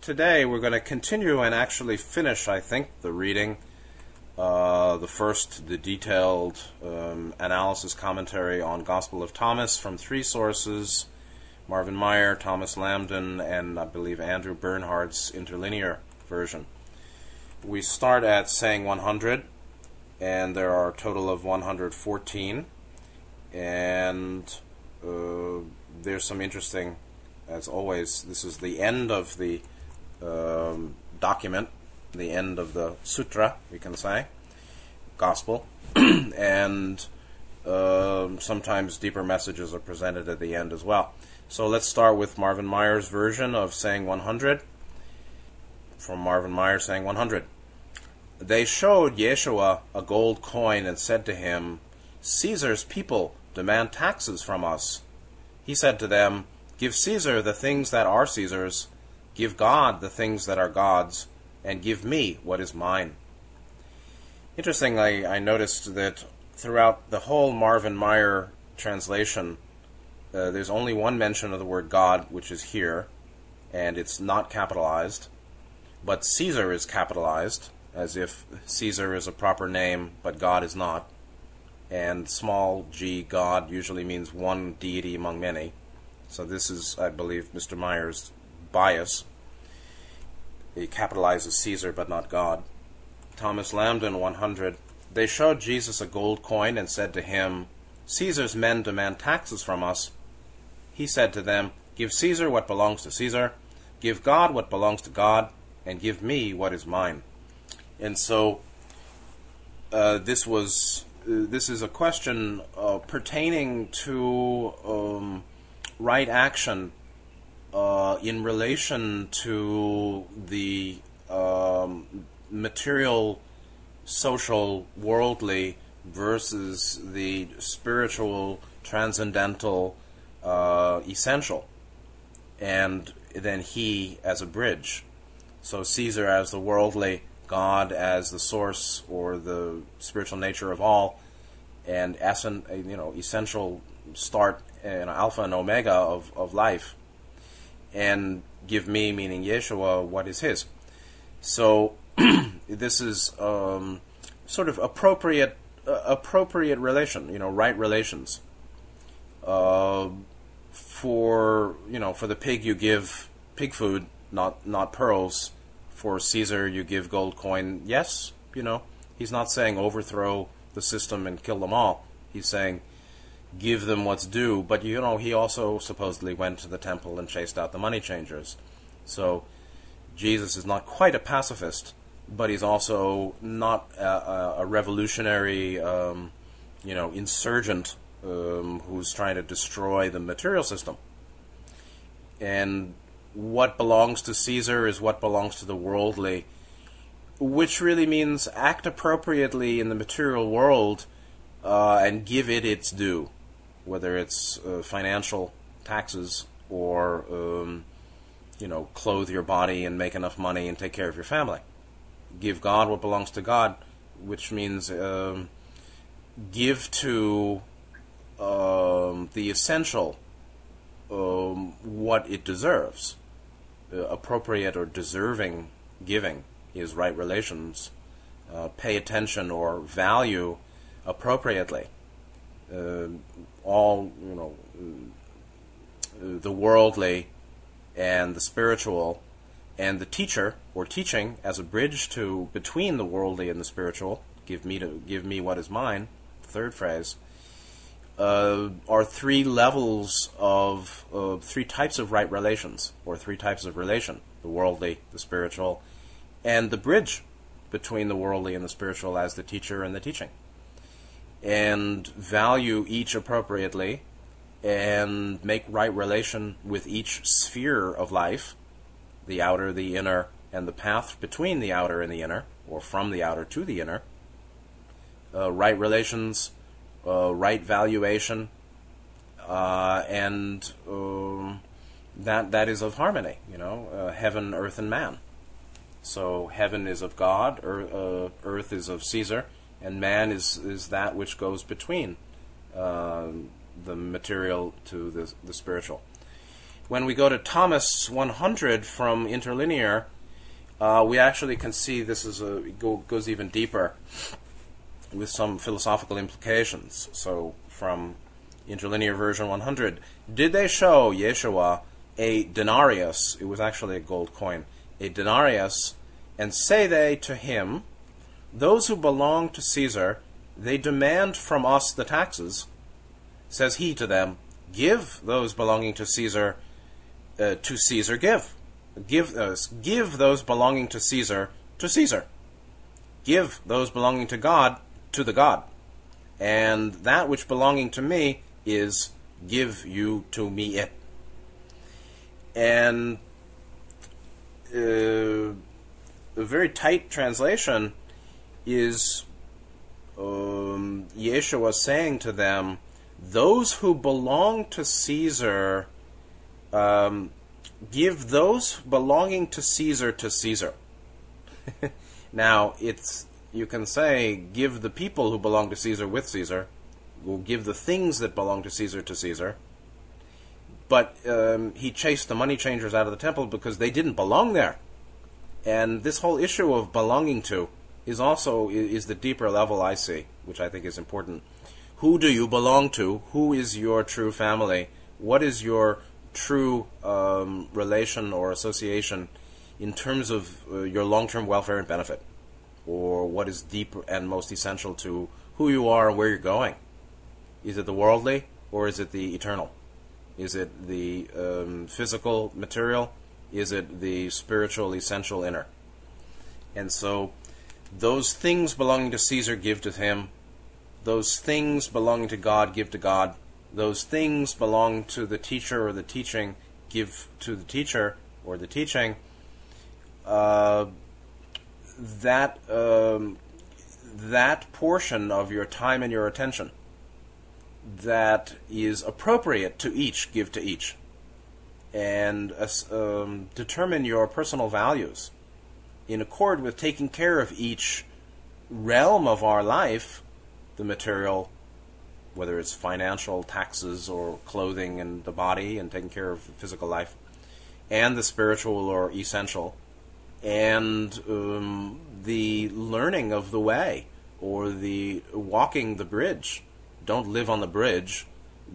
today we're going to continue and actually finish, I think, the reading. Uh, the first, the detailed um, analysis commentary on Gospel of Thomas from three sources Marvin Meyer, Thomas Lambdin, and I believe Andrew Bernhard's interlinear version. We start at saying 100, and there are a total of 114. And uh, there's some interesting, as always, this is the end of the um, document, the end of the sutra, we can say, gospel, and um, sometimes deeper messages are presented at the end as well. So let's start with Marvin Meyer's version of saying 100. From Marvin Meyer saying 100. They showed Yeshua a gold coin and said to him, Caesar's people demand taxes from us. He said to them, Give Caesar the things that are Caesar's, give God the things that are God's, and give me what is mine. Interestingly, I noticed that throughout the whole Marvin Meyer translation, uh, there's only one mention of the word God, which is here, and it's not capitalized. But Caesar is capitalized, as if Caesar is a proper name, but God is not. And small g, God, usually means one deity among many. So this is, I believe, Mr. Meyer's bias. He capitalizes Caesar, but not God. Thomas Lambdin, 100. They showed Jesus a gold coin and said to him, Caesar's men demand taxes from us he said to them, Give Caesar what belongs to Caesar, give God what belongs to God, and give me what is mine. And so uh, this was uh, this is a question uh, pertaining to um, right action uh, in relation to the um, material, social, worldly versus the spiritual, transcendental, uh, essential, and then he as a bridge. So Caesar as the worldly, God as the source or the spiritual nature of all, and essen, you know, essential start, know, alpha and omega of, of life, and give me, meaning Yeshua, what is his. So this is um, sort of appropriate, uh, appropriate relation, you know, right relations. Uh, for you know for the pig you give pig food, not not pearls. For Caesar you give gold coin. Yes, you know he's not saying overthrow the system and kill them all. He's saying give them what's due. But you know he also supposedly went to the temple and chased out the money changers. So Jesus is not quite a pacifist, but he's also not a, a revolutionary, um, you know, insurgent um, who's trying to destroy the material system. And what belongs to Caesar is what belongs to the worldly, which really means act appropriately in the material world uh, and give it its due, whether it's uh, financial taxes or um, you know clothe your body and make enough money and take care of your family. Give God what belongs to God, which means um, give to um, the essential um, what it deserves. Uh, appropriate or deserving giving is right relations. Uh, pay attention or value appropriately. Uh, all you know, uh, the worldly and the spiritual, and the teacher or teaching as a bridge to between the worldly and the spiritual. Give me to give me what is mine. Third phrase uh, are three levels of uh, three types of right relations, or three types of relation the worldly, the spiritual, and the bridge between the worldly and the spiritual as the teacher and the teaching. And value each appropriately and make right relation with each sphere of life the outer, the inner, and the path between the outer and the inner, or from the outer to the inner. Uh, right relations uh, right valuation, uh, and um, that that is of harmony. You know, uh, heaven, earth, and man. So heaven is of God, earth, earth is of Caesar, and man is is that which goes between the material to the the spiritual. when we go to Thomas 100 from Interlinear, uh, we actually can see this is a go, goes even deeper with some philosophical implications. So from Interlinear version 100, did they show Yeshua a denarius? It was actually a gold coin, a denarius, and say they to him, those who belong to Caesar, they demand from us the taxes. Says he to them, give those belonging to Caesar uh, to Caesar give. Give those, give those belonging to Caesar to Caesar. Give those belonging to God to the God. And that which belonging to me is give you to me it. And uh, a very tight translation is um, Yeshua saying to them, those who belong to Caesar um, give those belonging to Caesar to Caesar. now, it's you can say give the people who belong to Caesar with Caesar, will give the things that belong to Caesar to Caesar. But um, he chased the money changers out of the temple because they didn't belong there. And this whole issue of belonging to is also is the deeper level I see, which I think is important. Who do you belong to? Who is your true family? What is your true um, relation or association in terms of uh, your long-term welfare and benefit, or what is deep and most essential to who you are and where you're going? Is it the worldly or is it the eternal? Is it the um, physical, material? Is it the spiritual, essential, inner? And so, those things belonging to Caesar give to him. Those things belonging to God give to God. Those things belong to the teacher or the teaching, give to the teacher or the teaching, uh, that um, that portion of your time and your attention that is appropriate to each, give to each, and uh, um, determine your personal values in accord with taking care of each realm of our life, the material, whether it's financial, taxes, or clothing and the body and taking care of physical life, and the spiritual or essential, and um, the learning of the way or the walking the bridge. Don't live on the bridge,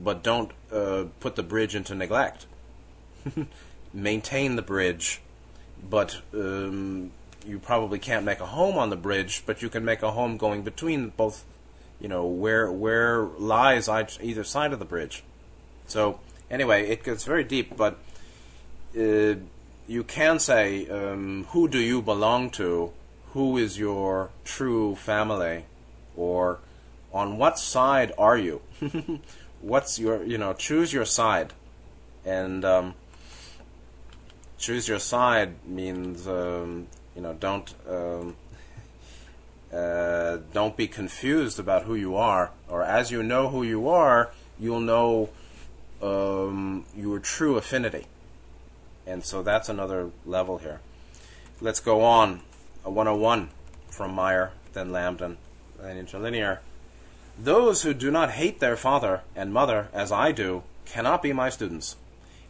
but don't uh, put the bridge into neglect. Maintain the bridge, but um, you probably can't make a home on the bridge, but you can make a home going between both you know where where lies either side of the bridge. So anyway, it gets very deep, but uh, you can say um, who do you belong to? Who is your true family, or on what side are you? What's your you know choose your side, and um, choose your side means um, you know don't um, uh, don't be confused about who you are, or as you know who you are, you'll know um, your true affinity. And so that's another level here. Let's go on. A 101 from Meyer, then Lambdin, then Interlinear. Those who do not hate their father and mother as I do cannot be my students,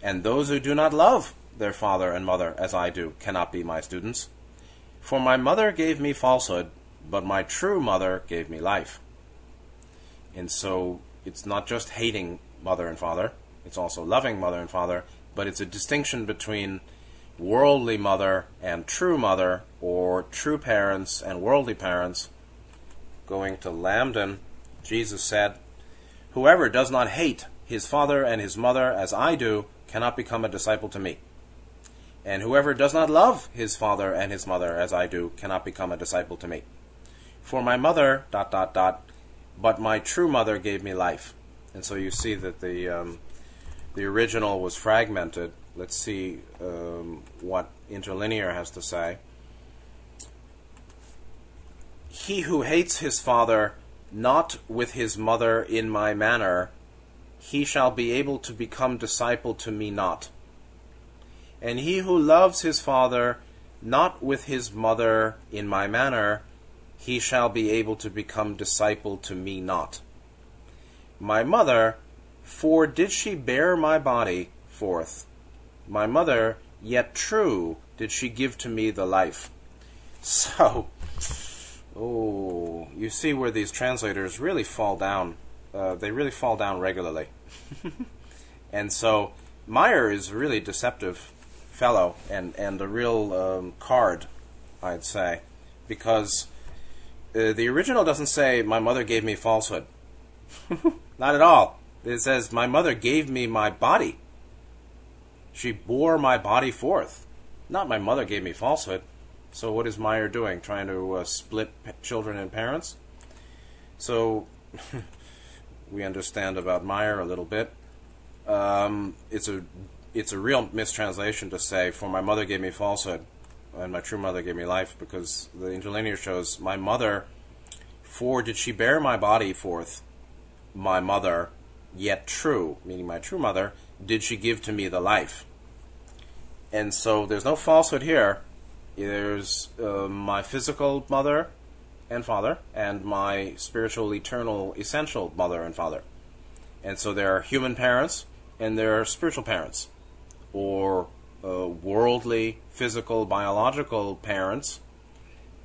and those who do not love their father and mother as I do cannot be my students. For my mother gave me falsehood, but my true mother gave me life. And so it's not just hating mother and father, it's also loving mother and father, but it's a distinction between worldly mother and true mother, or true parents and worldly parents. Going to Lambdin, Jesus said, Whoever does not hate his father and his mother as I do cannot become a disciple to me. And whoever does not love his father and his mother as I do cannot become a disciple to me. For my mother, dot, dot, dot, but my true mother gave me life. And so you see that the, um, the original was fragmented. Let's see um, what Interlinear has to say. He who hates his father not with his mother in my manner, he shall be able to become disciple to me not. And he who loves his father not with his mother in my manner, he shall be able to become disciple to me not. My mother, for did she bear my body forth, my mother, yet true did she give to me the life. So, oh, you see where these translators really fall down. Uh, they really fall down regularly. and so, Meyer is really deceptive fellow and, and a real um, card, I'd say, because uh, the original doesn't say, My mother gave me falsehood. Not at all. It says, My mother gave me my body. She bore my body forth. Not my mother gave me falsehood. So what is Meyer doing? Trying to uh, split p- children and parents? So we understand about Meyer a little bit. Um, it's a it's a real mistranslation to say, "For my mother gave me falsehood, and my true mother gave me life," because the interlinear shows my mother. For did she bear my body forth, my mother, yet true, meaning my true mother, did she give to me the life. And so there's no falsehood here. There's uh, my physical mother and father, and my spiritual, eternal, essential mother and father. And so there are human parents, and there are spiritual parents, or uh, worldly, physical, biological parents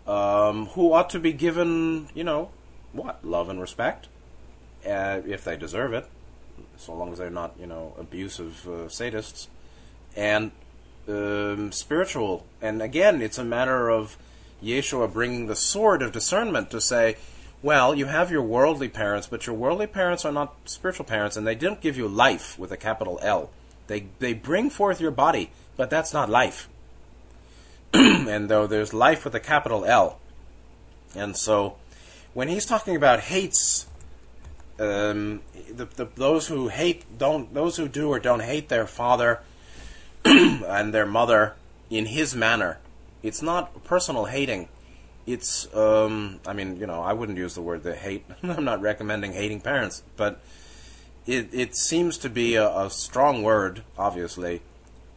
um, who ought to be given, you know, what? Love and respect, uh, if they deserve it, so long as they're not, you know, abusive uh, sadists. And um, spiritual. And again, it's a matter of Yeshua bringing the sword of discernment to say, well, you have your worldly parents, but your worldly parents are not spiritual parents, and they didn't give you life with a capital L. They they bring forth your body, but that's not life. and though there's life with a capital L, and so when he's talking about hates, um, the, the, those who hate don't those who do or don't hate their father and their mother in his manner. It's not personal hating. It's, um, I mean, you know, I wouldn't use the word the hate. I'm not recommending hating parents, but it, it seems to be a, a strong word, obviously.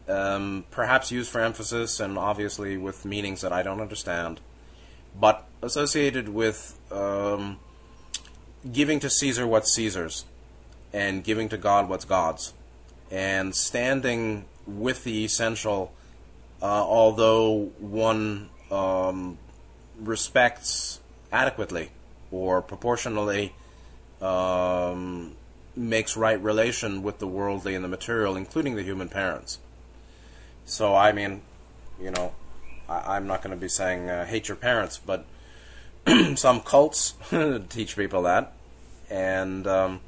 Um, perhaps used for emphasis and obviously with meanings that I don't understand, but associated with um, giving to Caesar what's Caesar's and giving to God what's God's and standing with the essential, uh, although one um, respects adequately or proportionally um, makes right relation with the worldly and the material, including the human parents. So, I mean, you know, I, am not going to be saying uh, hate your parents, but some cults teach people that. And um,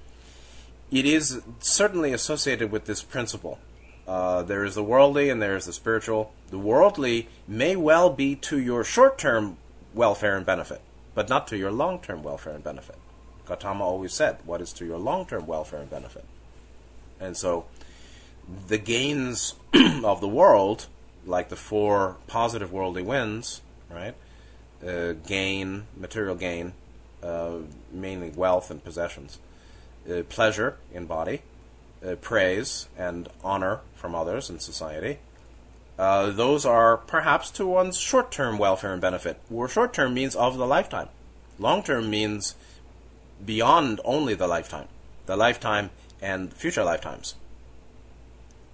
it is certainly associated with this principle uh, there is the worldly and there is the spiritual. The worldly may well be to your short term welfare and benefit, but not to your long term welfare and benefit. Gautama always said, What is to your long term welfare and benefit? And so the gains of the world, like the four positive worldly winds, right? Uh, gain, material gain, uh, mainly wealth and possessions, uh, pleasure in body, uh, praise and honor from others in society. Uh, those are perhaps to one's short term welfare and benefit, where short term means of the lifetime. Long term means beyond only the lifetime, the lifetime and future lifetimes.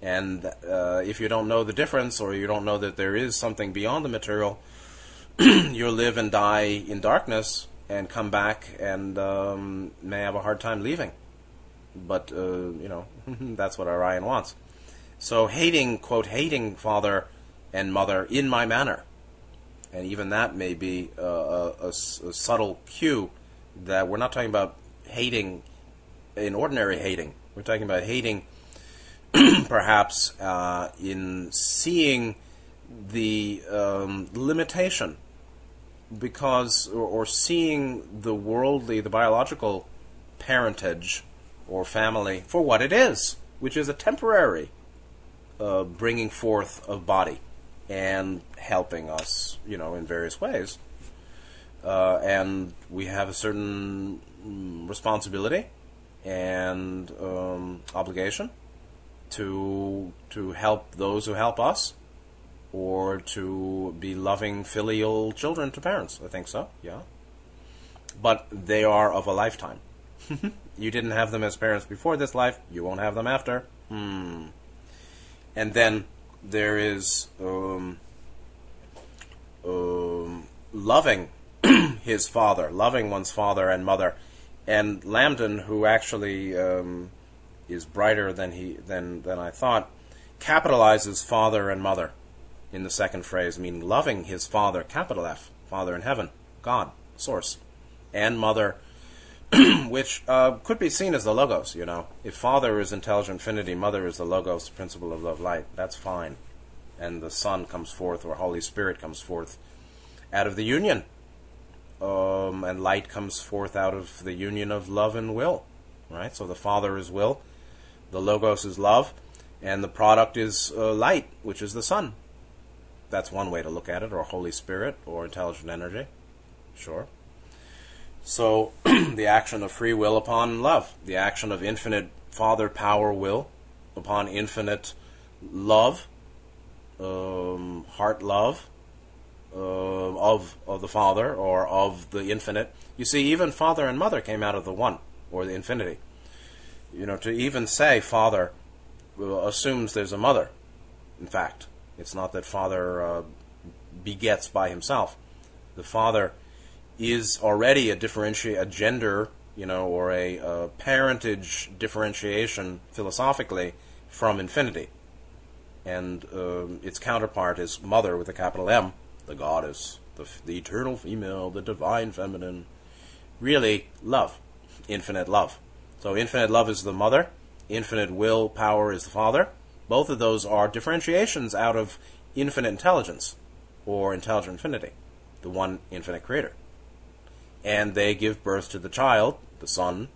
And uh, if you don't know the difference, or you don't know that there is something beyond the material, you'll live and die in darkness and come back and um, may have a hard time leaving but uh, you know that's what Orion wants. So hating, quote, hating father and mother in my manner, and even that may be a, a, a subtle cue that we're not talking about hating in ordinary hating. We're talking about hating, perhaps uh, in seeing the um, limitation because or, or, seeing the worldly, the biological parentage or family for what it is, which is a temporary uh, bringing forth of body and helping us, you know, in various ways. Uh, and we have a certain mm, responsibility and um, obligation to to help those who help us, or to be loving filial children to parents. I think so. Yeah, but they are of a lifetime. you didn't have them as parents before this life, you won't have them after. Hmm. and then there is um, um, loving his father, loving one's father and mother, and Lambdin, who actually um, is brighter than he than than I thought, capitalizes father and mother in the second phrase, meaning loving his father, capital F, Father in heaven, God, source, and mother, which uh, could be seen as the logos. You know, if father is intelligent infinity, mother is the logos, the principle of love, light. That's fine, and the Son comes forth, or Holy Spirit comes forth, out of the union, um, and light comes forth out of the union of love and will. Right. So the Father is will, the logos is love, and the product is uh, light, which is the Son. That's one way to look at it, or Holy Spirit, or intelligent energy. Sure. So, the action of free will upon love, the action of infinite Father power will upon infinite love, um, heart love uh, of of the Father or of the infinite. You see, even Father and Mother came out of the one or the infinity. You know, to even say Father uh, assumes there's a mother. In fact, it's not that Father uh, begets by himself. The Father is already a differentiate a gender, you know, or a, a parentage differentiation philosophically from infinity, and um, its counterpart is mother with a capital M, the goddess, the, the eternal female, the divine feminine. Really, love, infinite love. So infinite love is the mother, infinite will power is the father. Both of those are differentiations out of infinite intelligence or intelligent infinity, the one infinite creator. And they give birth to the child, the Son,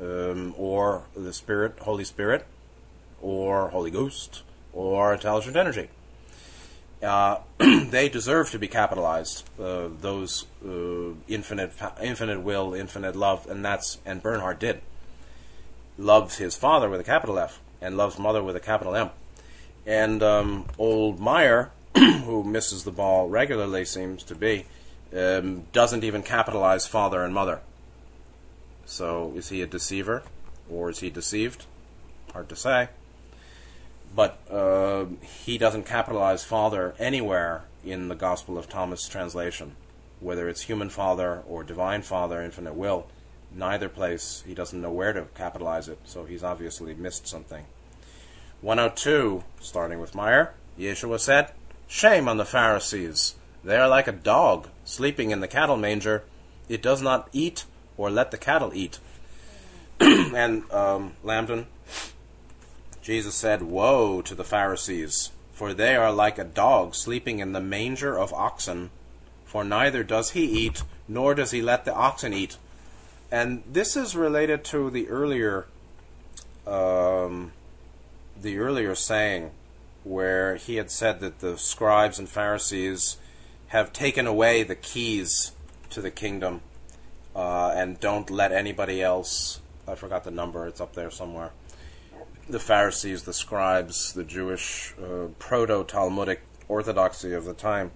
um, or the Spirit, Holy Spirit, or Holy Ghost, or intelligent energy. Uh, they deserve to be capitalized. Uh, those uh, infinite, infinite will, infinite love, and that's and Bernhard did. Loves his father with a capital F, and loves mother with a capital M. And um, old Meyer, who misses the ball regularly, seems to be, um, doesn't even capitalize father and mother. So is he a deceiver, or is he deceived? Hard to say but uh, he doesn't capitalize father anywhere in the Gospel of Thomas translation, whether it's human father or divine father, infinite will. Neither place he doesn't know where to capitalize it, so he's obviously missed something. 102, starting with Meyer, Yeshua said, Shame on the Pharisees! They are like a dog sleeping in the cattle manger. It does not eat or let the cattle eat. and um, Lambdin, Jesus said, Woe to the Pharisees, for they are like a dog sleeping in the manger of oxen, for neither does he eat, nor does he let the oxen eat. And this is related to the earlier, um, the earlier saying, where he had said that the scribes and Pharisees have taken away the keys to the kingdom uh, and don't let anybody else. I forgot the number; it's up there somewhere the Pharisees, the scribes, the Jewish uh, proto Talmudic orthodoxy of the time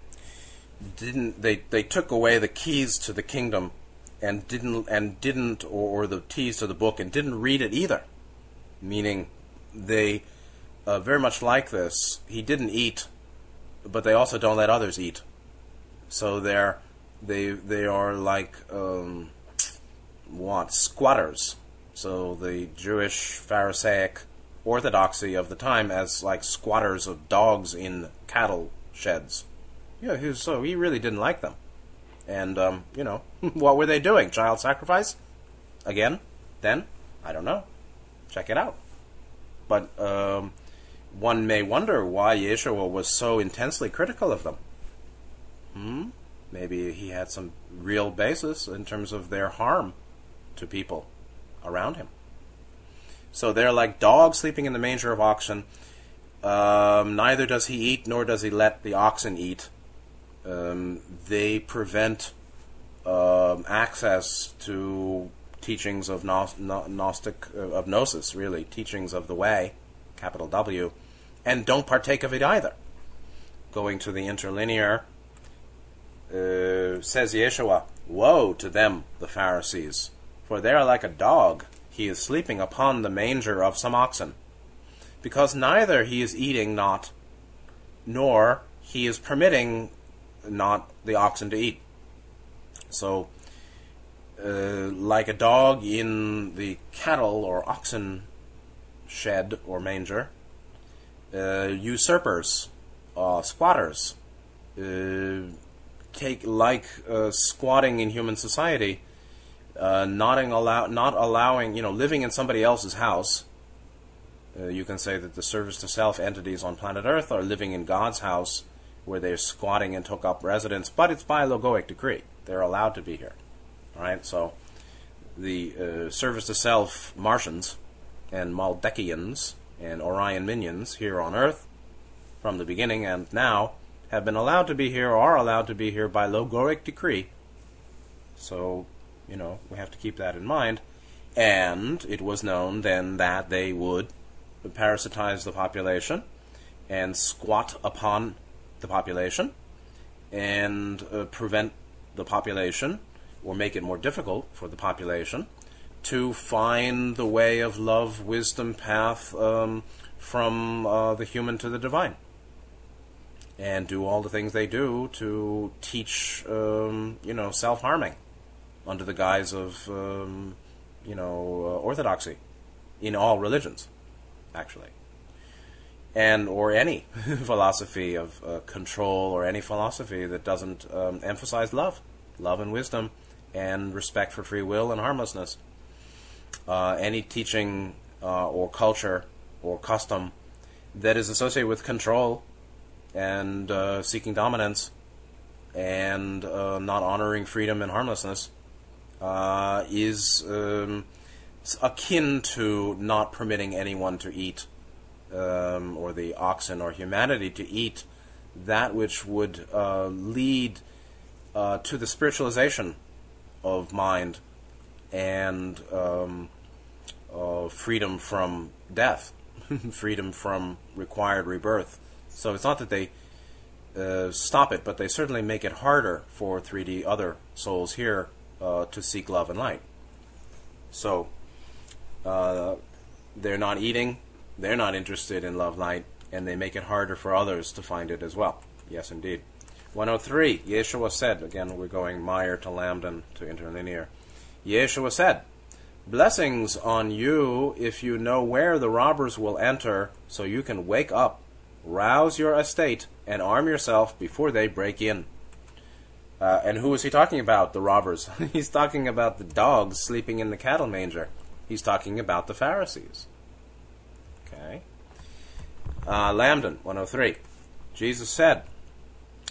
didn't they they took away the keys to the kingdom and didn't and didn't or, or the keys to the book and didn't read it either. Meaning they uh, very much like this he didn't eat but they also don't let others eat. So they're they they are like um, what? Squatters. So the Jewish Pharisaic orthodoxy of the time as like squatters of dogs in cattle sheds. Yeah, he was, so he really didn't like them. And um, you know, what were they doing? Child sacrifice? Again? Then? I don't know. Check it out. But um, one may wonder why Yeshua was so intensely critical of them. Hmm? Maybe he had some real basis in terms of their harm to people around him. So they're like dogs sleeping in the manger of oxen. Um, neither does he eat, nor does he let the oxen eat. Um, they prevent um, access to teachings of Gnostic, uh, of Gnosis, really, teachings of the way, capital W, and don't partake of it either. Going to the interlinear, uh, says Yeshua, Woe to them, the Pharisees, for they are like a dog he is sleeping upon the manger of some oxen. because neither he is eating not, nor he is permitting not the oxen to eat. So, uh, like a dog in the cattle or oxen shed or manger, uh, usurpers, uh, squatters, uh, take like uh, squatting in human society, uh, not allow not allowing you know living in somebody else's house. you can say that the service to self entities on planet Earth are living in God's house, where they're squatting and took up residence, but it's by logoic decree. They're allowed to be here. All right, so the uh, service to self Martians and Maldekians and Orion minions here on Earth from the beginning and now have been allowed to be here or are allowed to be here by logoic decree. So, you know, we have to keep that in mind. And it was known then that they would parasitize the population and squat upon the population and uh, prevent the population or make it more difficult for the population to find the way of love, wisdom, path um, from uh, the human to the divine. And do all the things they do to teach, um, you know, self harming under the guise of, um, you know, uh, orthodoxy in all religions, actually. And, or any philosophy of uh, control or any philosophy that doesn't um, emphasize love, love and wisdom, and respect for free will and harmlessness uh, any teaching uh, or culture or custom that is associated with control and uh, seeking dominance and uh, not honoring freedom and harmlessness uh, is um, akin to not permitting anyone to eat um, or the oxen or humanity to eat that which would uh, lead to the spiritualization of mind and um, uh, freedom from death, freedom from required rebirth. So it's not that they uh, stop it, but they certainly make it harder for 3D other souls here uh, to seek love and light. So uh, they're not eating, they're not interested in love, light, and they make it harder for others to find it as well. Yes, indeed. 103, Yeshua said, again, we're going Meyer to Lambdin to interlinear. Yeshua said, Blessings on you if you know where the robbers will enter, so you can wake up, rouse your estate, and arm yourself before they break in. Uh, and who is he talking about? The robbers. He's talking about the dogs sleeping in the cattle manger. He's talking about the Pharisees. Okay. Uh, Lambdin, 103. Jesus said,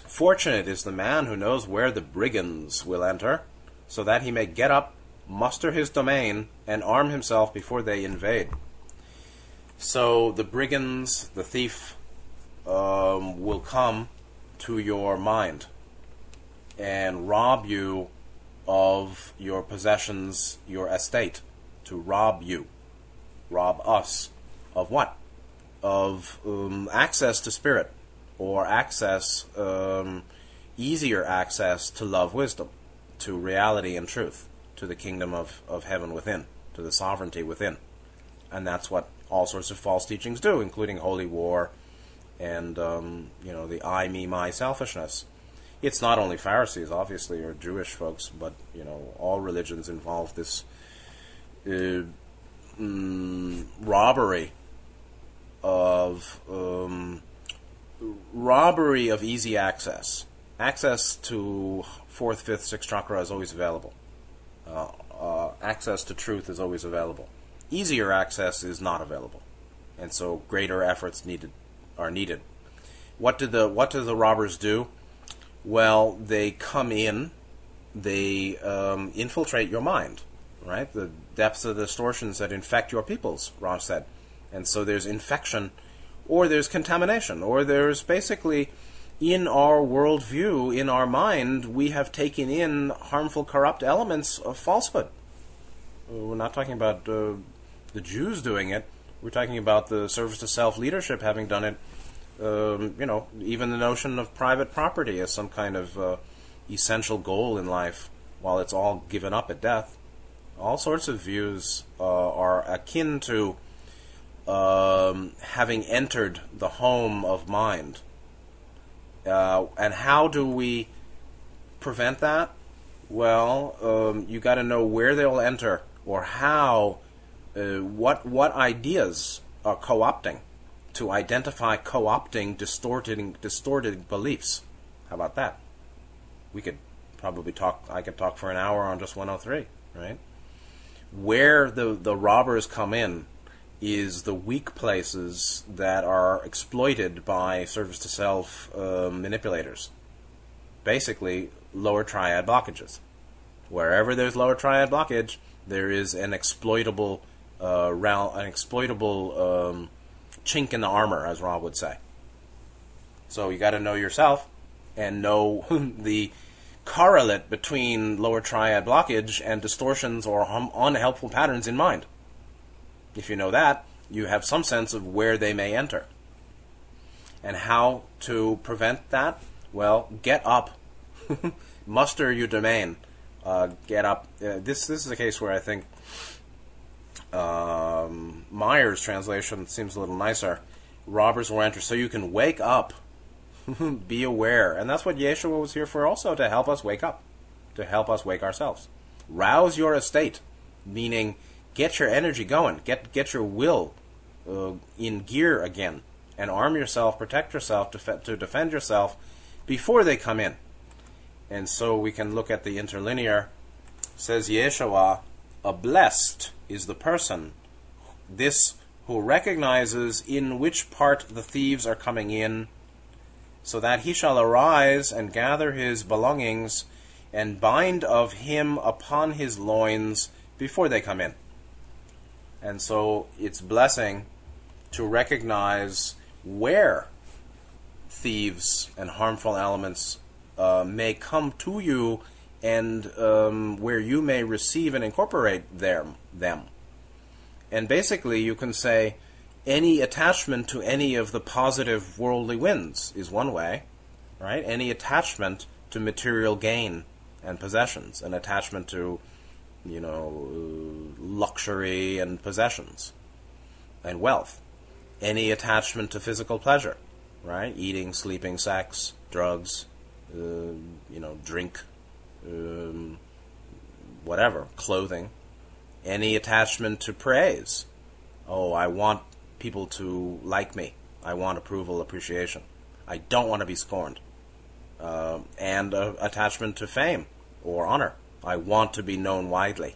Fortunate is the man who knows where the brigands will enter, so that he may get up muster his domain, and arm himself before they invade. So the brigands, the thief, um, will come to your mind and rob you of your possessions, your estate, to rob you, rob us of what? Of um, access to spirit, or access, um, easier access to love, wisdom, to reality and truth to the kingdom of, of heaven within, to the sovereignty within. And that's what all sorts of false teachings do, including holy war and, um, you know, the I, me, my selfishness. It's not only Pharisees, obviously, or Jewish folks, but, you know, all religions involve this uh, mm, robbery of um, robbery of easy access. Access to fourth, fifth, sixth chakra is always available uh, uh, access to truth is always available. Easier access is not available, and so greater efforts needed are needed. What do the what do the robbers do? Well, they come in, they um, infiltrate your mind, right? The depths of distortions that infect your peoples, Ross said, and so there's infection, or there's contamination, or there's basically in our worldview, in our mind, we have taken in harmful, corrupt elements of falsehood. We're not talking about uh, the Jews doing it. We're talking about the service to self leadership having done it. Um, you know, even the notion of private property as some kind of uh, essential goal in life, while it's all given up at death. All sorts of views uh, are akin to um, having entered the home of mind. Uh, and how do we prevent that? Well, um, you got to know where they'll enter or how, uh, what what ideas are co-opting to identify co-opting distorted distorted beliefs. How about that? We could probably talk. I could talk for an hour on just 103, right? Where the the robbers come in is the weak places that are exploited by service to self uh, manipulators. Basically, lower triad blockages. Wherever there's lower triad blockage, there is an exploitable uh, an exploitable um, chink in the armor, as Rob would say. So you got to know yourself and know the correlate between lower triad blockage and distortions or unhelpful patterns in mind. If you know that, you have some sense of where they may enter. And how to prevent that? Well, get up. Muster your domain. Uh, get up. Uh, this this is a case where I think um, Meyer's translation seems a little nicer. Robbers will enter, so you can wake up, be aware, and that's what Yeshua was here for, also to help us wake up, to help us wake ourselves. Rouse your estate, meaning get your energy going, get get your will uh, in gear again, and arm yourself, protect yourself, def- to defend yourself before they come in. And so we can look at the interlinear. Says Yeshua, a blessed is the person, this who recognizes in which part the thieves are coming in, so that he shall arise and gather his belongings and bind of him upon his loins before they come in. And so it's blessing to recognize where thieves and harmful elements uh, may come to you and um, where you may receive and incorporate them, them. And basically, you can say any attachment to any of the positive worldly winds is one way, right? Any attachment to material gain and possessions, an attachment to you know, luxury and possessions and wealth. Any attachment to physical pleasure, right? Eating, sleeping, sex, drugs, uh, you know, drink, um, whatever, clothing. Any attachment to praise. Oh, I want people to like me. I want approval, appreciation. I don't want to be scorned. Uh, and attachment to fame or honor. I want to be known widely.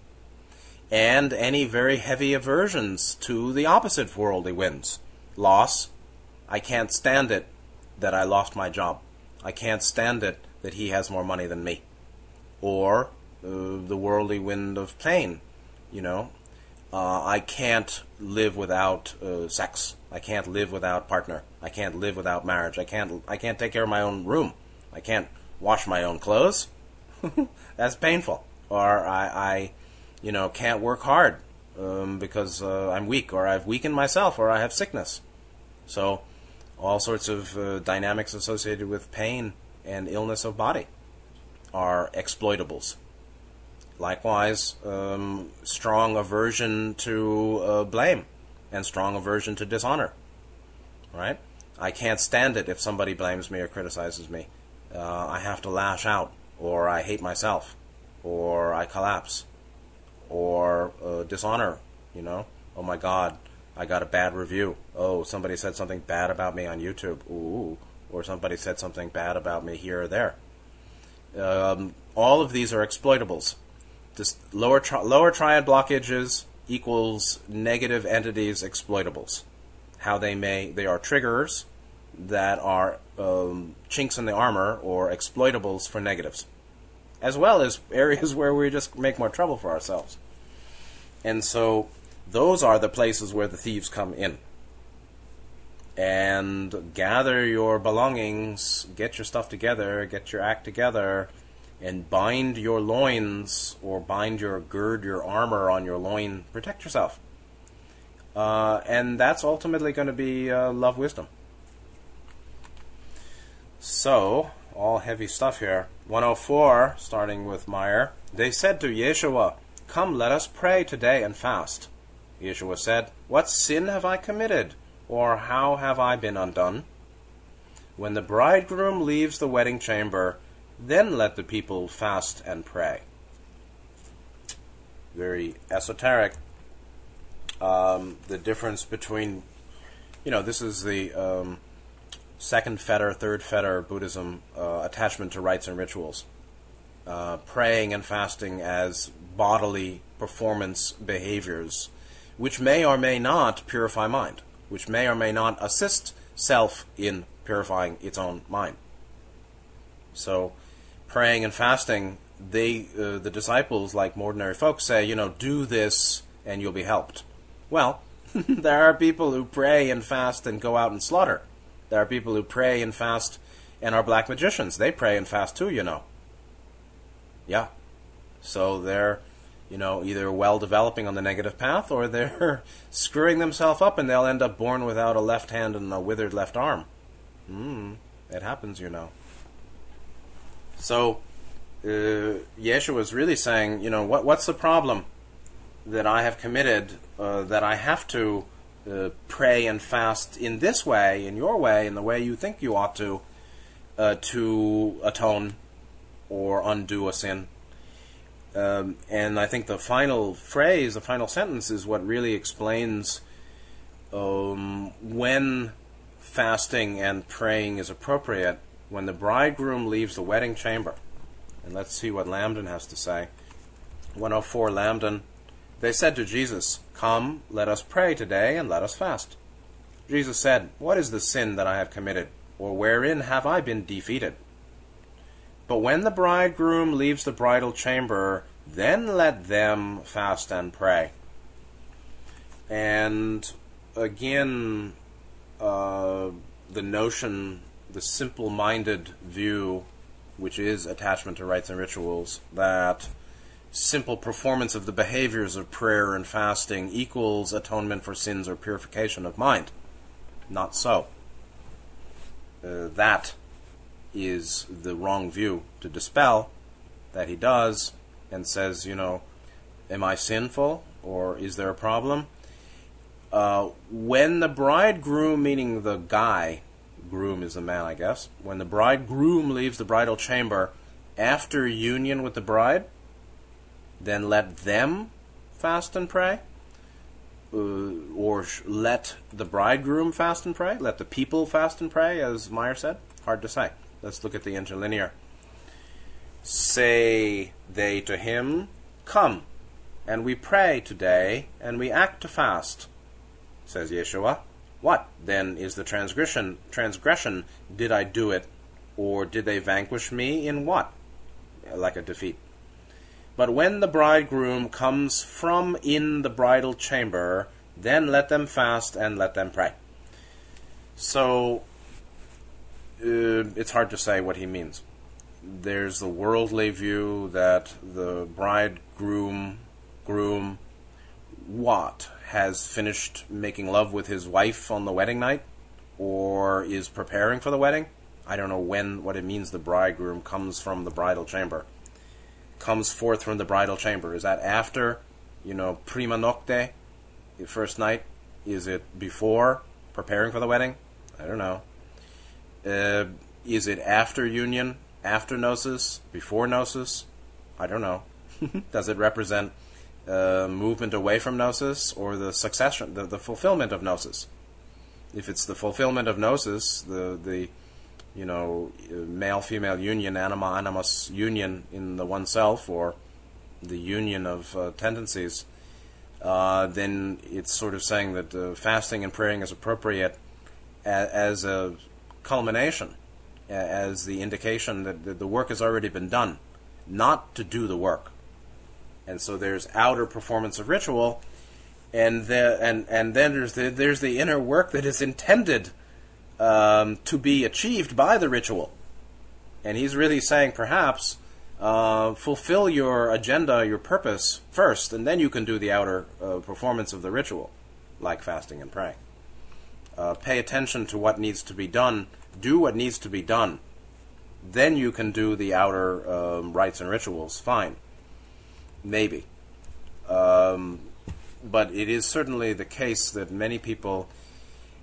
And any very heavy aversions to the opposite worldly winds. Loss. I can't stand it that I lost my job. I can't stand it that he has more money than me. Or uh, the worldly wind of pain. You know, uh, I can't live without uh, sex. I can't live without partner. I can't live without marriage. I can't. I can't take care of my own room. I can't wash my own clothes. that's painful. Or I, I, you know, can't work hard um, because uh, I'm weak, or I've weakened myself, or I have sickness. So, all sorts of uh, dynamics associated with pain and illness of body are exploitables. Likewise, um, strong aversion to uh, blame and strong aversion to dishonor. Right? I can't stand it if somebody blames me or criticizes me. Uh, I have to lash out or I hate myself, or I collapse, or uh, dishonor, you know? Oh my God, I got a bad review. Oh, somebody said something bad about me on YouTube. Ooh, or somebody said something bad about me here or there. Um, all of these are exploitables. This lower tri- lower triad blockages equals negative entities exploitables. How they may they are triggers that are um, chinks in the armor or exploitables for negatives, as well as areas where we just make more trouble for ourselves. And so those are the places where the thieves come in. And gather your belongings, get your stuff together, get your act together, and bind your loins or bind your gird your armor on your loin. Protect yourself. Uh, and that's ultimately going to be uh, love wisdom. So, all heavy stuff here. 104, starting with Meyer. They said to Yeshua, Come, let us pray today and fast. Yeshua said, What sin have I committed? Or how have I been undone? When the bridegroom leaves the wedding chamber, then let the people fast and pray. Very esoteric. Um, the difference between, you know, this is the um, second fetter, third fetter Buddhism uh, attachment to rites and rituals. Uh, praying and fasting as bodily performance behaviors, which may or may not purify mind, which may or may not assist self in purifying its own mind. So, praying and fasting, they, uh, the disciples, like ordinary folks, say, you know, do this and you'll be helped. Well, there are people who pray and fast and go out and slaughter. There are people who pray and fast and are black magicians. They pray and fast too, you know. Yeah. So they're, you know, either well developing on the negative path or they're screwing themselves up and they'll end up born without a left hand and a withered left arm. Hmm. It happens, you know. So, uh, Yeshua is really saying, you know, what what's the problem that I have committed uh, that I have to uh, pray and fast in this way, in your way, in the way you think you ought to, uh, to atone or undo a sin. Um, and I think the final phrase, the final sentence, is what really explains um, when fasting and praying is appropriate when the bridegroom leaves the wedding chamber. And let's see what Lambdin has to say. 104 Lambdin. They said to Jesus, Come, let us pray today, and let us fast. Jesus said, What is the sin that I have committed, or wherein have I been defeated? But when the bridegroom leaves the bridal chamber, then let them fast and pray. And again, uh, the notion, the simple minded view, which is attachment to rites and rituals, that simple performance of the behaviors of prayer and fasting equals atonement for sins or purification of mind. Not so. Uh, that is the wrong view to dispel that he does and says, you know, am I sinful or is there a problem? Uh, when the bridegroom, meaning the guy, groom is the man, I guess, when the bridegroom leaves the bridal chamber after union with the bride, then let them fast and pray? Uh, or sh- let the bridegroom fast and pray? Let the people fast and pray, as Meyer said? Hard to say. Let's look at the interlinear. Say they to him, Come, and we pray today, and we act to fast. Says Yeshua, What then is the transgression? Transgression, did I do it, or did they vanquish me in what? Like a defeat. But when the bridegroom comes from in the bridal chamber, then let them fast and let them pray. So, uh, it's hard to say what he means. There's the worldly view that the bridegroom, groom, what, has finished making love with his wife on the wedding night, or is preparing for the wedding. I don't know when, what it means the bridegroom comes from the bridal chamber comes forth from the bridal chamber? Is that after, you know, prima nocte, the first night? Is it before preparing for the wedding? I don't know. Uh, is it after union, after gnosis, before gnosis? I don't know. Does it represent uh, movement away from gnosis or the succession, the, the fulfillment of gnosis? If it's the fulfillment of gnosis, the the you know, male female union, anima animus union in the oneself, or the union of uh, tendencies, uh, then it's sort of saying that uh, fasting and praying is appropriate as a culmination, as the indication that the work has already been done, not to do the work. And so there's outer performance of ritual, and the, and and then there's the there's the inner work that is intended um, to be achieved by the ritual. And he's really saying, perhaps, uh, fulfill your agenda, your purpose first, and then you can do the outer uh, performance of the ritual, like fasting and praying. Uh, pay attention to what needs to be done, do what needs to be done. Then you can do the outer um, rites and rituals. Fine. Maybe. Um, but it is certainly the case that many people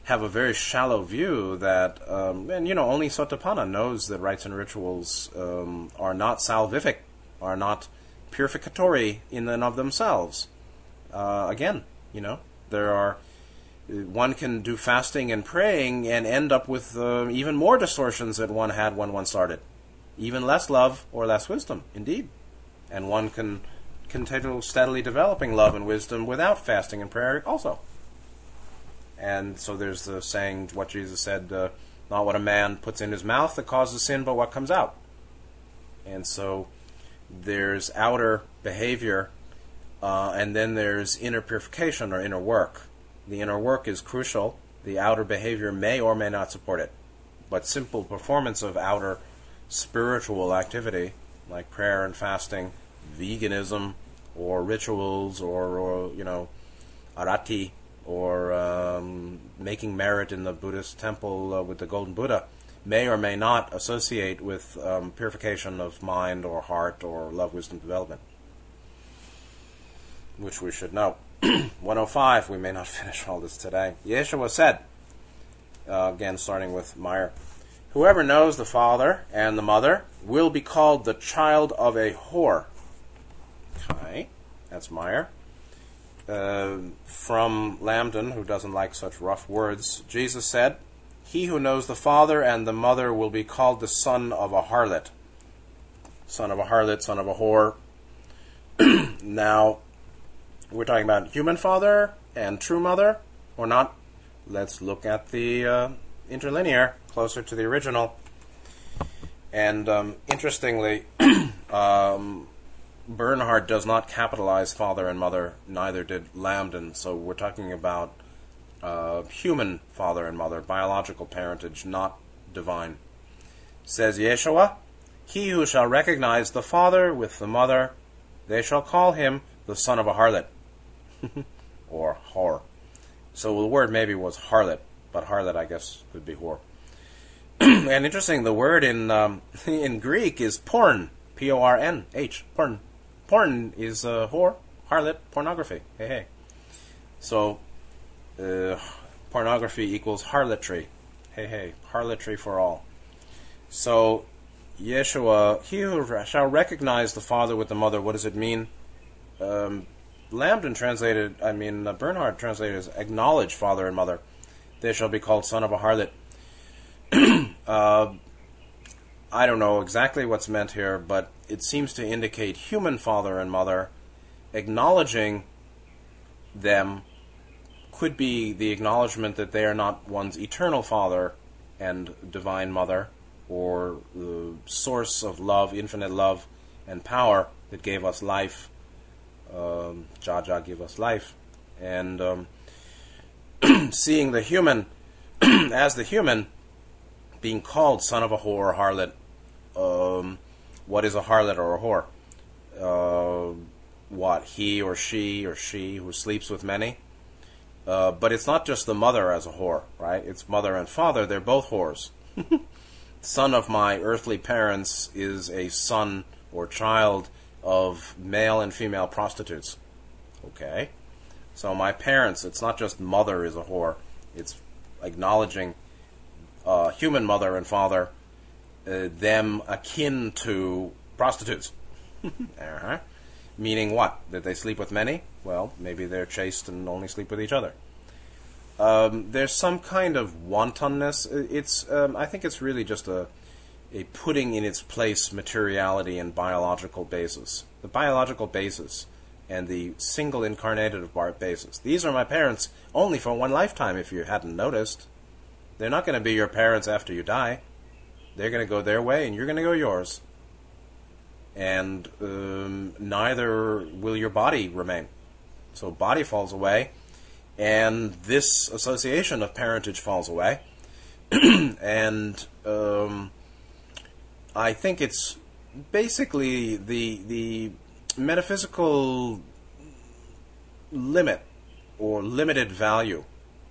have a very shallow view that, um, and you know, only Sotapanna knows that rites and rituals um, are not salvific, are not purificatory in and of themselves. Uh, again, you know, there are one can do fasting and praying and end up with uh, even more distortions than one had when one started. Even less love or less wisdom, indeed. And one can continue steadily developing love and wisdom without fasting and prayer also. And so there's the saying, what Jesus said, uh, not what a man puts in his mouth that causes sin, but what comes out. And so there's outer behavior, uh, and then there's inner purification or inner work. The inner work is crucial. The outer behavior may or may not support it. But simple performance of outer spiritual activity, like prayer and fasting, veganism, or rituals, or, or you know, arati, or um, making merit in the Buddhist temple uh, with the Golden Buddha, may or may not associate with um, purification of mind or heart or love, wisdom development, which we should know. 105, we may not finish all this today. Yeshua said, uh, again starting with Meyer, Whoever knows the father and the mother will be called the child of a whore. That's Meyer. Uh, from Lambdin, who doesn't like such rough words, Jesus said, He who knows the father and the mother will be called the son of a harlot. Son of a harlot, son of a whore. now, we're talking about human father and true mother, or not? Let's look at the uh, interlinear, closer to the original. And um, interestingly, um, Bernhard does not capitalize father and mother, neither did Lambdin. So we're talking about uh, human father and mother, biological parentage, not divine. Says Yeshua, He who shall recognize the father with the mother, they shall call him the son of a harlot. or whore. So the word maybe was harlot, but harlot I guess could be whore. and interesting, the word in um, in Greek is porn, P O R N H, porn. Porn is uh, whore, harlot, pornography. Hey hey. So uh, pornography equals harlotry. Hey hey, harlotry for all. So Yeshua, he who shall recognize the father with the mother. What does it mean? Um, Lambdin translated, I mean, uh, Bernhard translated as acknowledge father and mother. They shall be called son of a harlot. uh, I don't know exactly what's meant here, but it seems to indicate human father and mother. Acknowledging them could be the acknowledgement that they are not one's eternal father and divine mother, or the source of love, infinite love and power that gave us life um, Jaja give us life, and um, seeing the human as the human being called son of a whore or harlot. Um, what is a harlot or a whore? Uh, what he or she or she who sleeps with many. Uh, but it's not just the mother as a whore, right? It's mother and father. They're both whores. son of my earthly parents is a son or child of male and female prostitutes. Okay? So my parents, it's not just mother is a whore, it's acknowledging uh, human mother and father, uh, them akin to prostitutes. uh-huh. Meaning what? That they sleep with many? Well, maybe they're chaste and only sleep with each other. Um, there's some kind of wantonness. It's, um, I think it's really just a, a putting in its place materiality and biological basis. The biological basis and the single incarnative basis. These are my parents only for one lifetime, if you hadn't noticed. They're not going to be your parents after you die. They're going to go their way, and you're going to go yours. And um, neither will your body remain. So, body falls away, and this association of parentage falls away. and um, I think it's basically the the metaphysical limit or limited value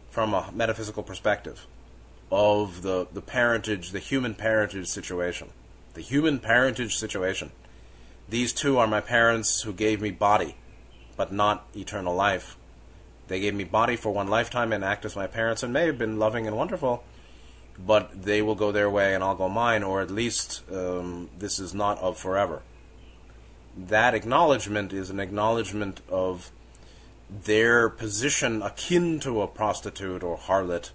from a metaphysical perspective of the, the parentage, the human parentage situation. The human parentage situation. These two are my parents who gave me body, but not eternal life. They gave me body for one lifetime and act as my parents and may have been loving and wonderful, but they will go their way and I'll go mine, or at least um, this is not of forever. That acknowledgement is an acknowledgement of their position akin to a prostitute or harlot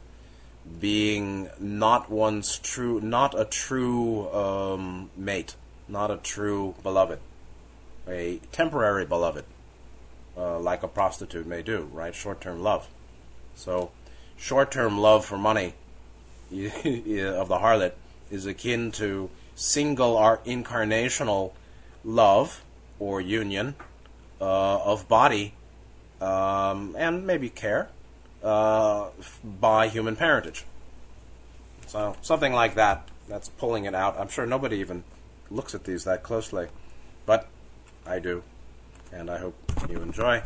being not one's true, not a true um, mate, not a true beloved, a temporary beloved, uh, like a prostitute may do, right? Short-term love. So, short-term love for money of the harlot is akin to single or incarnational love or union uh, of body um, and maybe care uh, by human parentage. So something like that. That's pulling it out. I'm sure nobody even looks at these that closely, but I do, and I hope you enjoy.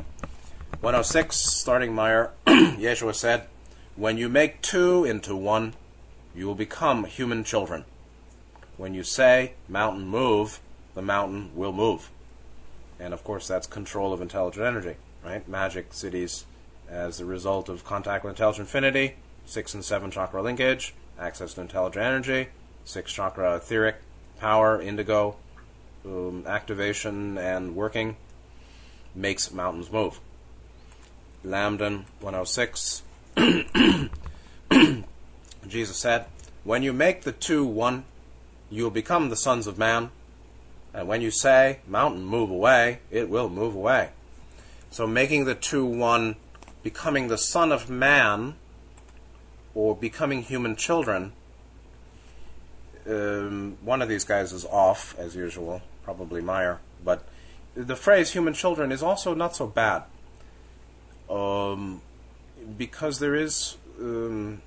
106, starting Meyer, Yeshua said, When you make two into one, you will become human children. When you say, mountain move, the mountain will move. And of course, that's control of intelligent energy, right? Magic cities as a result of contact with intelligent infinity, six and seven chakra linkage, access to intelligent energy, six chakra etheric power, indigo, um, activation and working makes mountains move. Lambdin 106. Jesus said, When you make the two one, you will become the sons of man. And when you say, Mountain, move away, it will move away. So making the two one becoming the Son of Man or becoming human children, um, one of these guys is off, as usual, probably Meyer, but the phrase human children is also not so bad. Um, because there is um,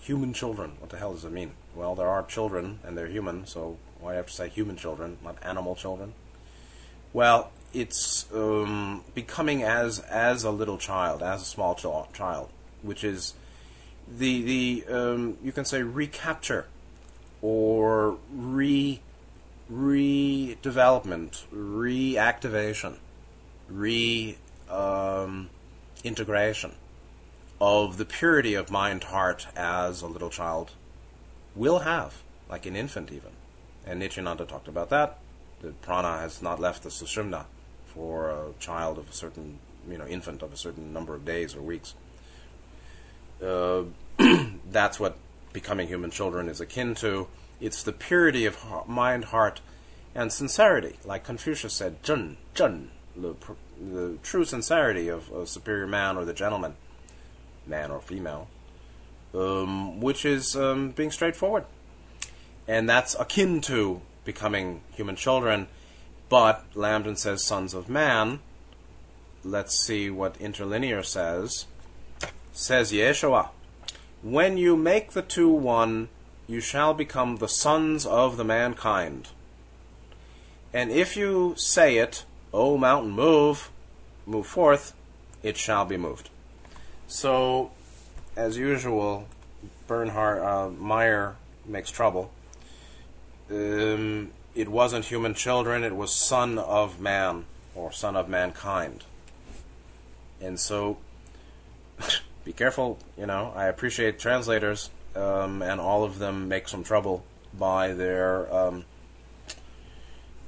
human children. What the hell does it mean? Well, there are children, and they're human, so why do I have to say human children, not animal children? Well, it's um, becoming as as a little child, as a small ch- child, which is the the um, you can say recapture or re redevelopment, reactivation, re um, integration of the purity of mind heart as a little child will have, like an infant even. And Nityananda talked about that. The prana has not left the sushumna for a child of a certain, you know, infant of a certain number of days or weeks. Uh, that's what becoming human children is akin to. It's the purity of mind, heart, and sincerity, like Confucius said, "Zhen, zhen," the, the true sincerity of a superior man or the gentleman, man or female, um, which is um, being straightforward, and that's akin to becoming human children but Lambdin says sons of man. Let's see what interlinear says. Says Yeshua, When you make the two one, you shall become the sons of the mankind. And if you say it, O mountain, move, move forth, it shall be moved. So, as usual, Bernhard uh, Meyer makes trouble. Um, it wasn't human children, it was son of man or son of mankind. And so, be careful, you know. I appreciate translators, um, and all of them make some trouble by their um,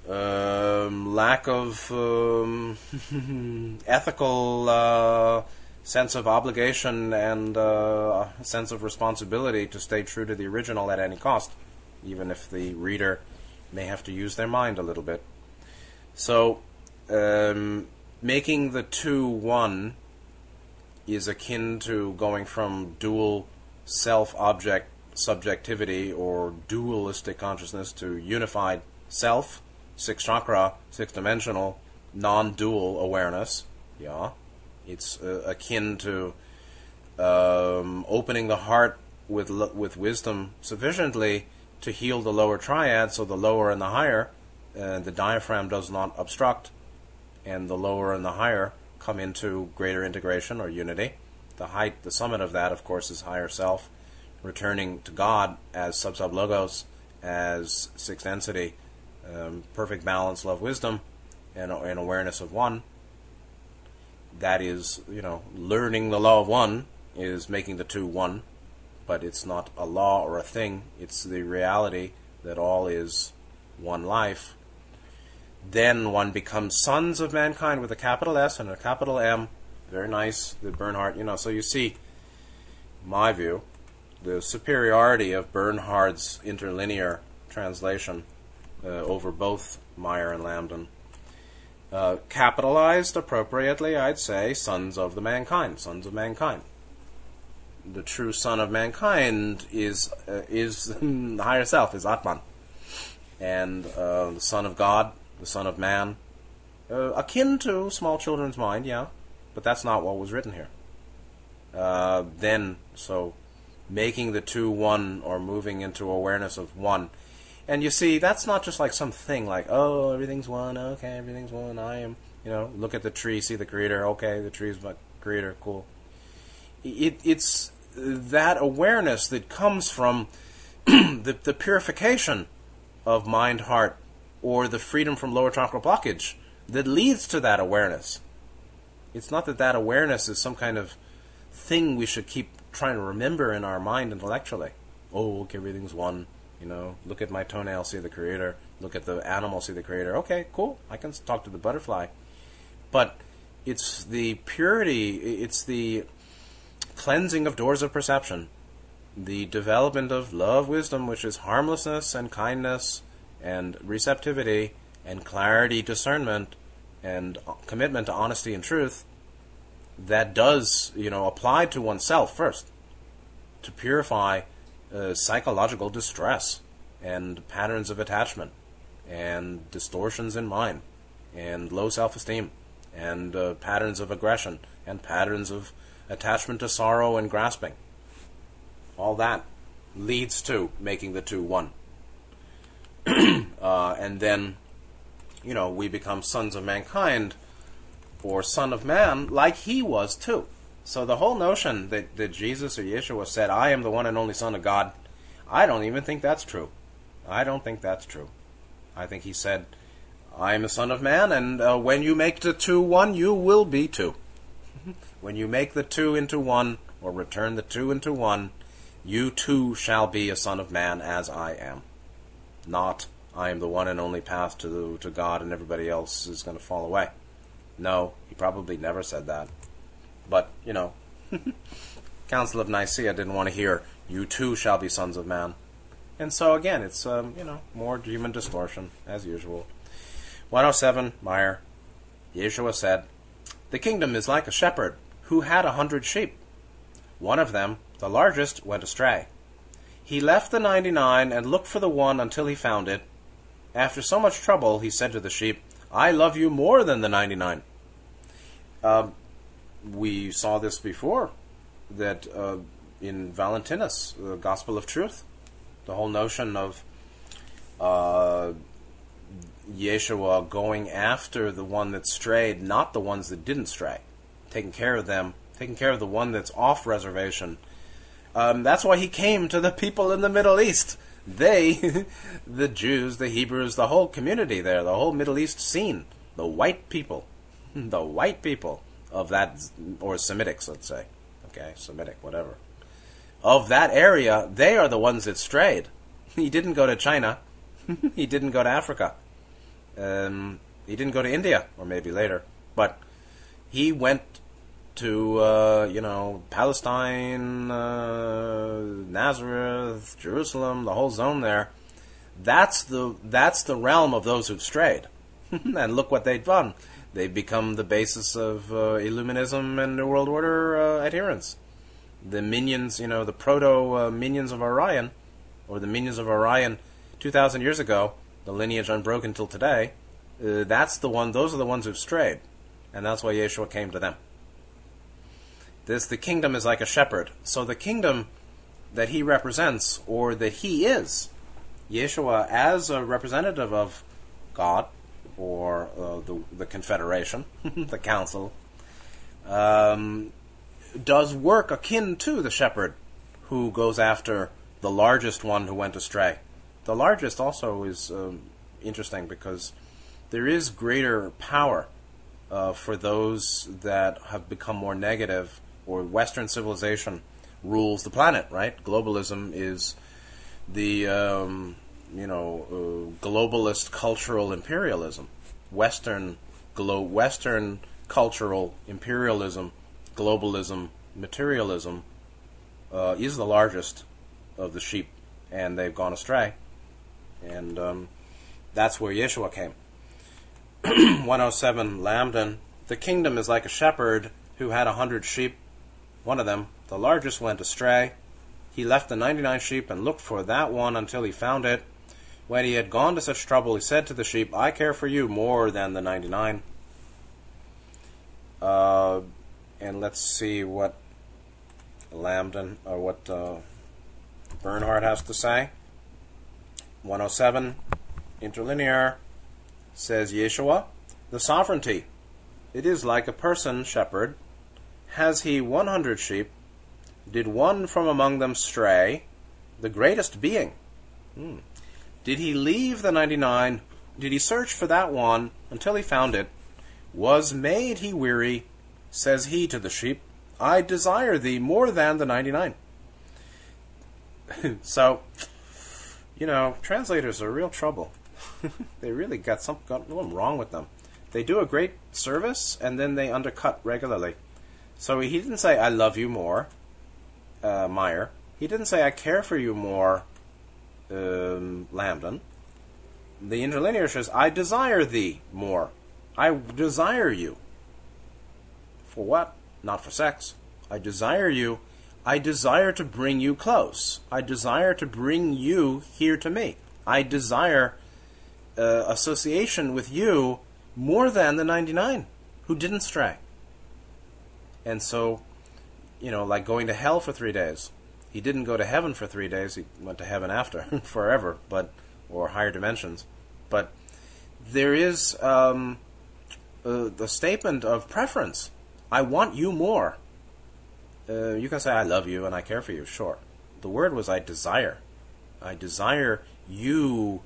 um, lack of um, ethical uh, sense of obligation and uh, sense of responsibility to stay true to the original at any cost, even if the reader may have to use their mind a little bit. So, um, making the two one is akin to going from dual self object subjectivity or dualistic consciousness to unified self, six chakra, six dimensional, non dual awareness. Yeah. It's uh, akin to um, opening the heart with, with wisdom sufficiently to heal the lower triad, so the lower and the higher, uh, the diaphragm does not obstruct, and the lower and the higher come into greater integration or unity. The height, the summit of that, of course, is higher self, returning to God as sub sub logos, as sixth density, um, perfect balance, love, wisdom, and, and awareness of one. that is, you know, learning the law of one is making the two one, but it's not a law or a thing. It's the reality that all is one life. Then one becomes sons of mankind with a capital S and a capital M. Very nice, the Bernhard, you know. So you see, my view, the superiority of Bernhard's interlinear translation uh, over both Meyer and Lambdin. Uh, capitalized appropriately, I'd say, sons of the mankind, sons of mankind. The true son of mankind is uh, is the higher self, is Atman, and uh, the son of God, the son of man, uh, akin to small children's mind, yeah, but that's not what was written here. Uh, then, so making the two one or moving into awareness of one and you see, that's not just like some thing like, oh, everything's one, okay, everything's one, I am, you know, look at the tree, see the creator, okay, the tree's my creator, cool. It, it's that awareness that comes from the, the purification of mind, heart, or the freedom from lower chakra blockage that leads to that awareness. It's not that that awareness is some kind of thing we should keep trying to remember in our mind intellectually. Oh, okay, everything's one you know, look at my toenail, see the creator. Look at the animal, see the creator. Okay, cool. I can talk to the butterfly. But it's the purity, it's the cleansing of doors of perception, the development of love, wisdom, which is harmlessness and kindness and receptivity and clarity, discernment, and commitment to honesty and truth that does, you know, apply to oneself first to purify uh, psychological distress and patterns of attachment and distortions in mind and low self esteem and uh, patterns of aggression and patterns of attachment to sorrow and grasping. All that leads to making the two one. uh, and then, you know, we become sons of mankind or son of man like he was too. So the whole notion that, that Jesus or Yeshua said, I am the one and only Son of God, I don't even think that's true. I don't think that's true. I think he said, I am the Son of Man, and uh, when you make the two one, you will be two. When you make the two into one, or return the two into one, you too shall be a Son of Man as I am. Not, I am the one and only path to, the, to God and everybody else is going to fall away. No, he probably never said that. But, you know, Council of Nicaea didn't want to hear, you too shall be sons of man. And so again, it's, um, you know, more human distortion, as usual. 107, Meyer. Yeshua said, The kingdom is like a shepherd who had a hundred sheep. One of them, the largest, went astray. He left the ninety nine and looked for the one until he found it. After so much trouble, he said to the sheep, I love you more than the ninety nine. Um, we saw this before that uh, in Valentinus, the Gospel of Truth, the whole notion of uh, Yeshua going after the one that strayed, not the ones that didn't stray, taking care of them, taking care of the one that's off reservation. Um, that's why he came to the people in the Middle East. They, the Jews, the Hebrews, the whole community there, the whole Middle East scene, the white people, the white people of that, or Semitics, let's say. Okay, Semitic, whatever. Of that area, they are the ones that strayed. He didn't go to China. he didn't go to Africa. Um, he didn't go to India, or maybe later. But he went to, uh, you know, Palestine, uh, Nazareth, Jerusalem, the whole zone there. That's the that's the realm of those who've strayed. and look what they've done. They've become the basis of uh, Illuminism and New World Order uh, adherence. The minions, you know, the proto uh, minions of Orion, or the minions of Orion 2,000 years ago, the lineage unbroken till today, uh, that's the one, those are the ones who've strayed. And that's why Yeshua came to them. This, the kingdom is like a shepherd. So the kingdom that he represents, or that he is, Yeshua as a representative of God, or uh, the, the Confederation, the Council, um, does work akin to the shepherd who goes after the largest one who went astray. The largest also is um, interesting because there is greater power uh, for those that have become more negative, or Western civilization rules the planet, right? Globalism is the um, you know uh, globalist cultural imperialism, Western glo- Western cultural imperialism, globalism, materialism uh, is the largest of the sheep, and they've gone astray, and um, that's where Yeshua came. 107 Lambdin. The kingdom is like a shepherd who had a hundred sheep. One of them, the largest, went astray. He left the 99 sheep and looked for that one until he found it. When he had gone to such trouble, he said to the sheep, I care for you more than the 99. Uh, and let's see what Lambdin, or what uh, Bernhard has to say. 107, interlinear, says Yeshua, the sovereignty. It is like a person, shepherd. Has he 100 sheep? Did one from among them stray? The greatest being. Hmm. Did he leave the 99? Did he search for that one until he found it? Was made he weary? Says he to the sheep, I desire thee more than the 99. so, you know, translators are real trouble. they really got got something wrong with them. They do a great service and then they undercut regularly. So he didn't say, I love you more, uh, Meyer. He didn't say, I care for you more, um, Lambdin. The interlinear says, I desire thee more. I desire you. For what? Not for sex. I desire you. I desire to bring you close. I desire to bring you here to me. I desire uh, association with you more than the 99 who didn't stray. And so, you know, like going to hell for three days. He didn't go to heaven for three days. He went to heaven after, forever, but or higher dimensions. But there is um, uh, the statement of preference. I want you more. Uh, you can say I love you and I care for you. Sure. The word was I desire. I desire you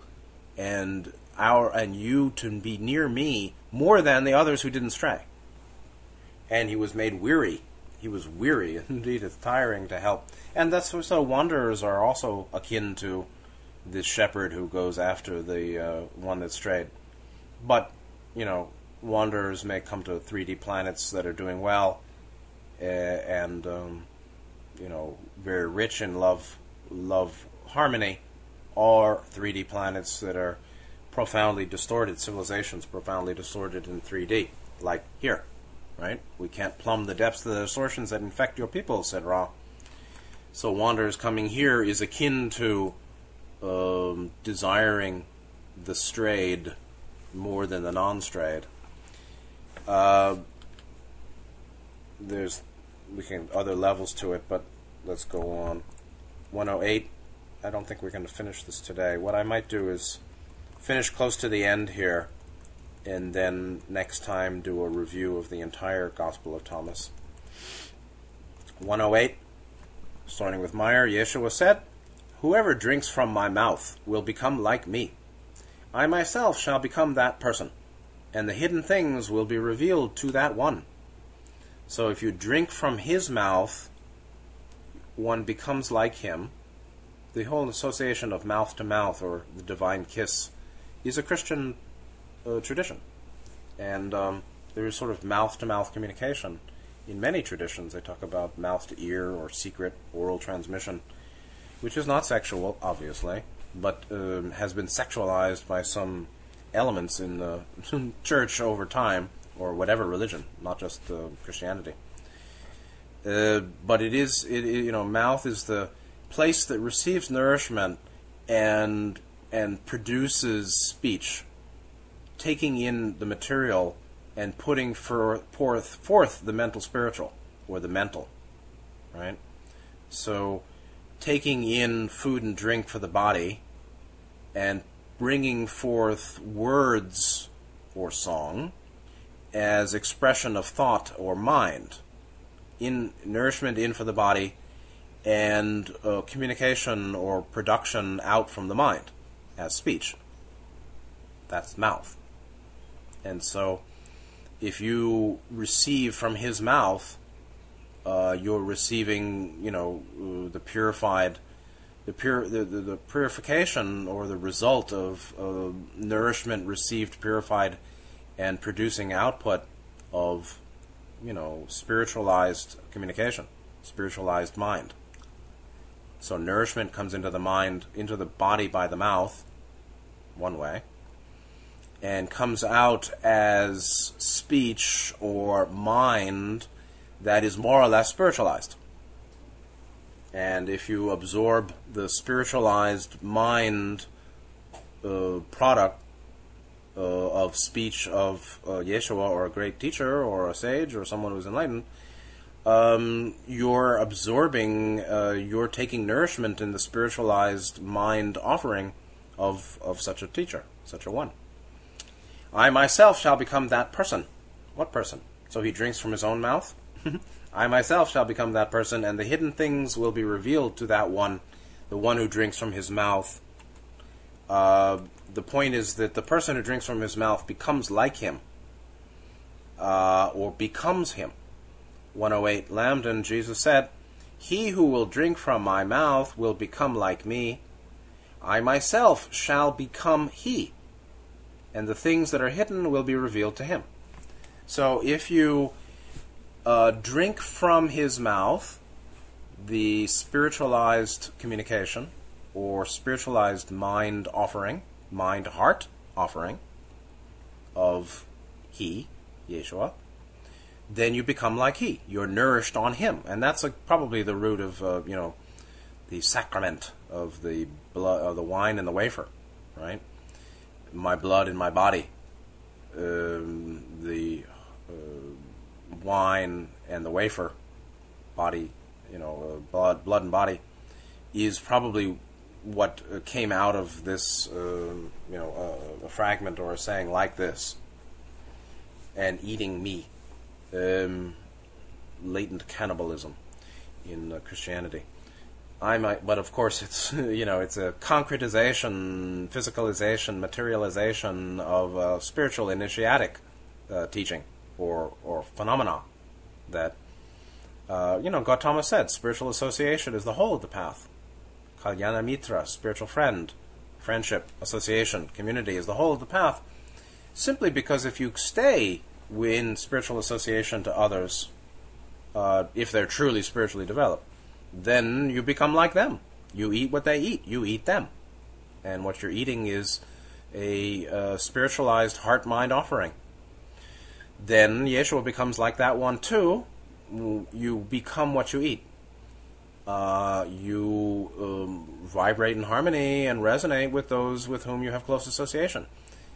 and our and you to be near me more than the others who didn't stray. And he was made weary. He was weary. Indeed, it's tiring to help. And that's so wanderers are also akin to this shepherd who goes after the uh, one that strayed. But, you know, wanderers may come to 3D planets that are doing well uh, and, um, you know, very rich in love, love harmony, or 3D planets that are profoundly distorted, civilizations profoundly distorted in 3D, like here, right? We can't plumb the depths of the distortions that infect your people, said Ra. So wanderers coming here is akin to um, desiring the strayed more than the non-strayed. Uh, there's we can other levels to it, but let's go on. 108. I don't think we're going to finish this today. What I might do is finish close to the end here, and then next time do a review of the entire Gospel of Thomas. 108, starting with Meyer, Yeshua said, Whoever drinks from my mouth will become like me. I myself shall become that person, and the hidden things will be revealed to that one. So if you drink from his mouth, one becomes like him. The whole association of mouth to mouth or the divine kiss is a Christian uh, tradition, and um, there is sort of mouth to mouth communication. In many traditions, they talk about mouth to ear or secret oral transmission, which is not sexual, obviously, but um, has been sexualized by some elements in the church over time, or whatever religion, not just uh, Christianity. Uh, but it is, it, it, you know, mouth is the place that receives nourishment and and produces speech, taking in the material and putting for, forth, forth the mental spiritual, or the mental, right? So, taking in food and drink for the body and bringing forth words or song as expression of thought or mind, in nourishment in for the body, and uh, communication or production out from the mind as speech. That's mouth. And so if you receive from his mouth, uh, you're receiving, you know, uh, the purified, the pure, the, the, the, purification or the result of uh, nourishment received, purified, and producing output of, you know, spiritualized communication, spiritualized mind. So nourishment comes into the mind, into the body by the mouth, one way, and comes out as speech or mind that is more or less spiritualized. And if you absorb the spiritualized mind uh, product uh, of speech of uh, Yeshua or a great teacher or a sage or someone who's enlightened, um, you're absorbing, uh, you're taking nourishment in the spiritualized mind offering of, of such a teacher, such a one. I myself shall become that person. What person? So he drinks from his own mouth? I myself shall become that person, and the hidden things will be revealed to that one, the one who drinks from his mouth. Uh, the point is that the person who drinks from his mouth becomes like him, uh, or becomes him. 108 Lambdin, Jesus said, He who will drink from my mouth will become like me. I myself shall become he, and the things that are hidden will be revealed to him. So if you uh, drink from his mouth the spiritualized communication or spiritualized mind offering, mind heart offering of he, Yeshua, then you become like he. You're nourished on him, and that's like probably the root of uh, you know the sacrament of the blood of the wine and the wafer, right? My blood in my body, um, the uh, wine and the wafer, body, you know, uh, blood, blood and body, is probably what uh, came out of this, uh, you know, a fragment or a saying like this, and eating me, um, latent cannibalism in uh, Christianity. I might, but of course, it's you know, it's a concretization, physicalization, materialization of uh, spiritual initiatic uh, teaching or or phenomena that uh, you know Gautama said spiritual association is the whole of the path. Kalyana Mitra, spiritual friend, friendship, association, community is the whole of the path. Simply because if you stay in spiritual association to others, uh, if they're truly spiritually developed, then you become like them. You eat what they eat. You eat them, and what you're eating is a uh, spiritualized heart mind offering then Yeshua becomes like that one too. You become what you eat. Uh, you um, vibrate in harmony and resonate with those with whom you have close association.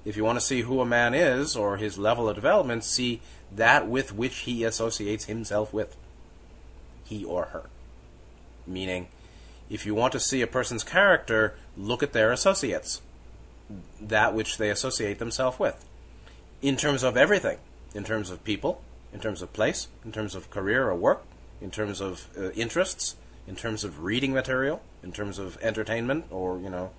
If you want to see who a man is or his level of development, see that with which he associates himself with. He or her. Meaning, if you want to see a person's character, look at their associates. That which they associate themselves with. In terms of everything. In terms of people, in terms of place, in terms of career or work, in terms of uh, interests, in terms of reading material, in terms of entertainment, or you know,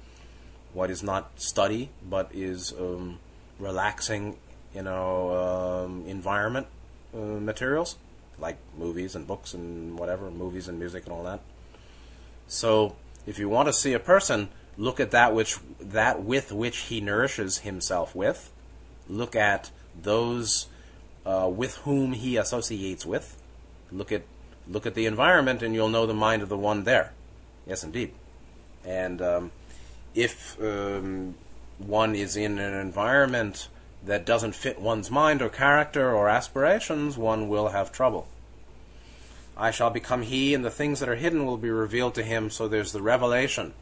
what is not study but is um, relaxing, you know, um, environment uh, materials. Like movies and books and whatever, movies and music and all that. So, if you want to see a person, look at that which that with which he nourishes himself with. Look at those uh, with whom he associates with. Look at look at the environment, and you'll know the mind of the one there. Yes, indeed. And um, if um, one is in an environment that doesn't fit one's mind or character or aspirations, one will have trouble. I shall become he, and the things that are hidden will be revealed to him. So there's the revelation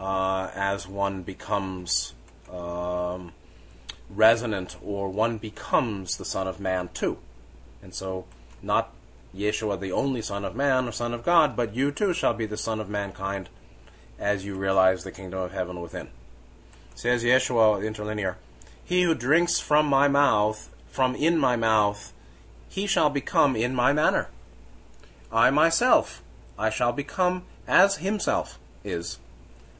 uh, as one becomes um, resonant or one becomes the Son of Man too. And so, not Yeshua the only Son of Man or Son of God, but you too shall be the Son of mankind as you realize the kingdom of heaven within. Says Yeshua, interlinear, He who drinks from my mouth, from in my mouth, he shall become in my manner. I myself, I shall become as himself is,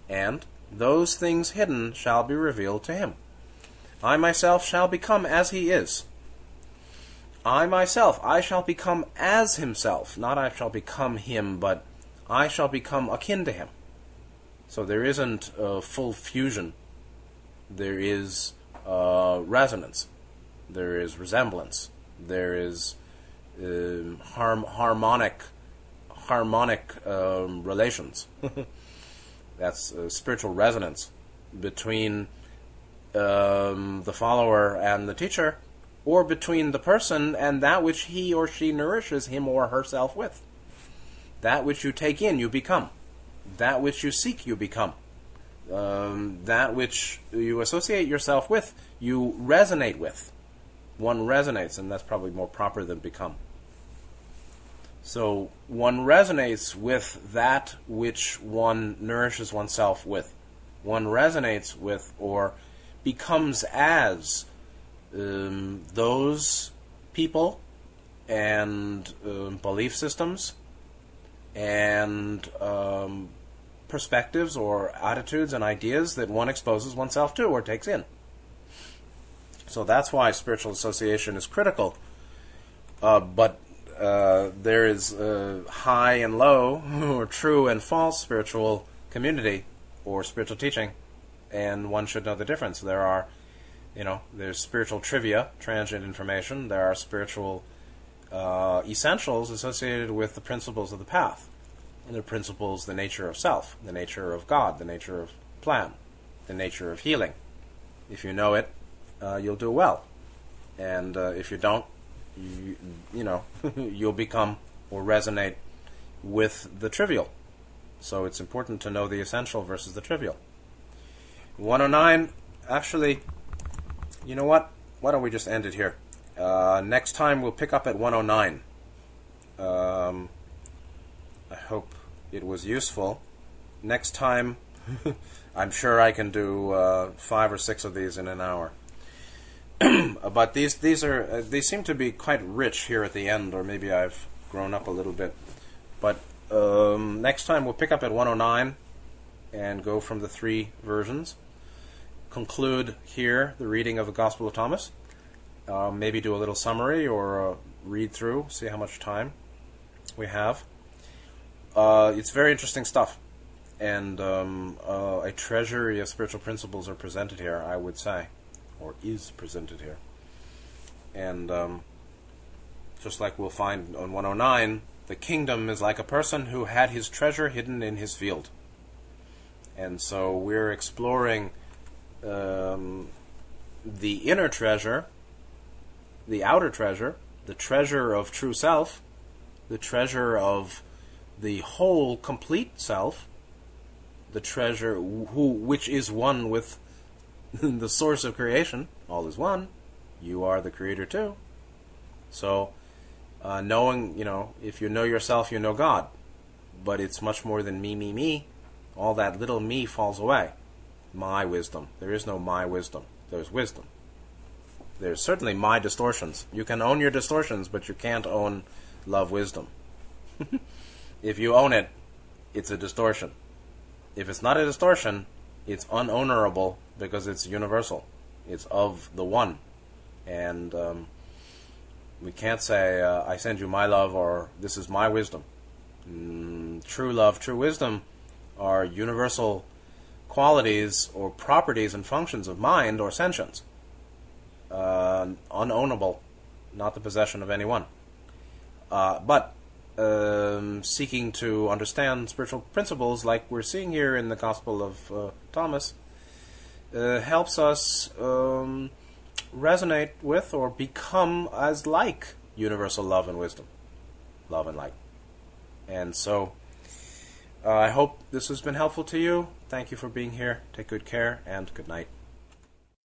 and those things hidden shall be revealed to him. I myself shall become as he is, I myself, I shall become as himself. Not I shall become him, but I shall become akin to him. So there isn't a full fusion. There is uh, resonance. There is resemblance. There is harm, harmonic harmonic um, relations. That's uh, spiritual resonance between um, the follower and the teacher, or between the person and that which he or she nourishes him or herself with. That which you take in, you become. That which you seek, you become. Um, that which you associate yourself with, you resonate with. One resonates, and that's probably more proper than become. So one resonates with that which one nourishes oneself with. One resonates with or becomes as um, those people and um, belief systems and um, perspectives or attitudes and ideas that one exposes oneself to or takes in. So that's why spiritual association is critical. Uh, but uh, there is high and low, or true and false spiritual community or spiritual teaching, and one should know the difference. There are, you know, there's spiritual trivia, transient information. There are spiritual uh, essentials associated with the principles of the path, and the principles, the nature of self, the nature of God, the nature of plan, the nature of healing. If you know it, uh, you'll do well, and uh, if you don't, you, you know, you'll become or resonate with the trivial. So it's important to know the essential versus the trivial. 109, actually, you know what? Why don't we just end it here? Uh, next time we'll pick up at 109. Um, I hope it was useful. Next time, I'm sure I can do uh, five or six of these in an hour. but these these are uh, they seem to be quite rich here at the end, or maybe I've grown up a little bit. But um, next time we'll pick up at 109 and go from the three versions. Conclude here the reading of the Gospel of Thomas. Uh, maybe do a little summary or read through, see how much time we have. Uh, it's very interesting stuff, and um, uh, a treasury of spiritual principles are presented here. I would say or is presented here. And um, just like we'll find on 109, the kingdom is like a person who had his treasure hidden in his field. And so we're exploring um, the inner treasure, the outer treasure, the treasure of true self, the treasure of the whole complete self, the treasure who which is one with the source of creation, all is one. You are the creator too. So, uh, knowing, you know, if you know yourself, you know God. But it's much more than me, me, me. All that little me falls away. My wisdom. There is no my wisdom. There's wisdom. There's certainly my distortions. You can own your distortions, but you can't own love wisdom. if you own it, it's a distortion. If it's not a distortion, it's unownerable because it's universal. It's of the one. And um, we can't say, uh, I send you my love or this is my wisdom. Mm, true love, true wisdom are universal qualities or properties and functions of mind or sentience. Uh, unownable, not the possession of anyone. Uh, but um, seeking to understand spiritual principles, like we're seeing here in the Gospel of uh, Thomas, uh, helps us um, resonate with or become as like universal love and wisdom, love and light. And so, uh, I hope this has been helpful to you. Thank you for being here. Take good care and good night.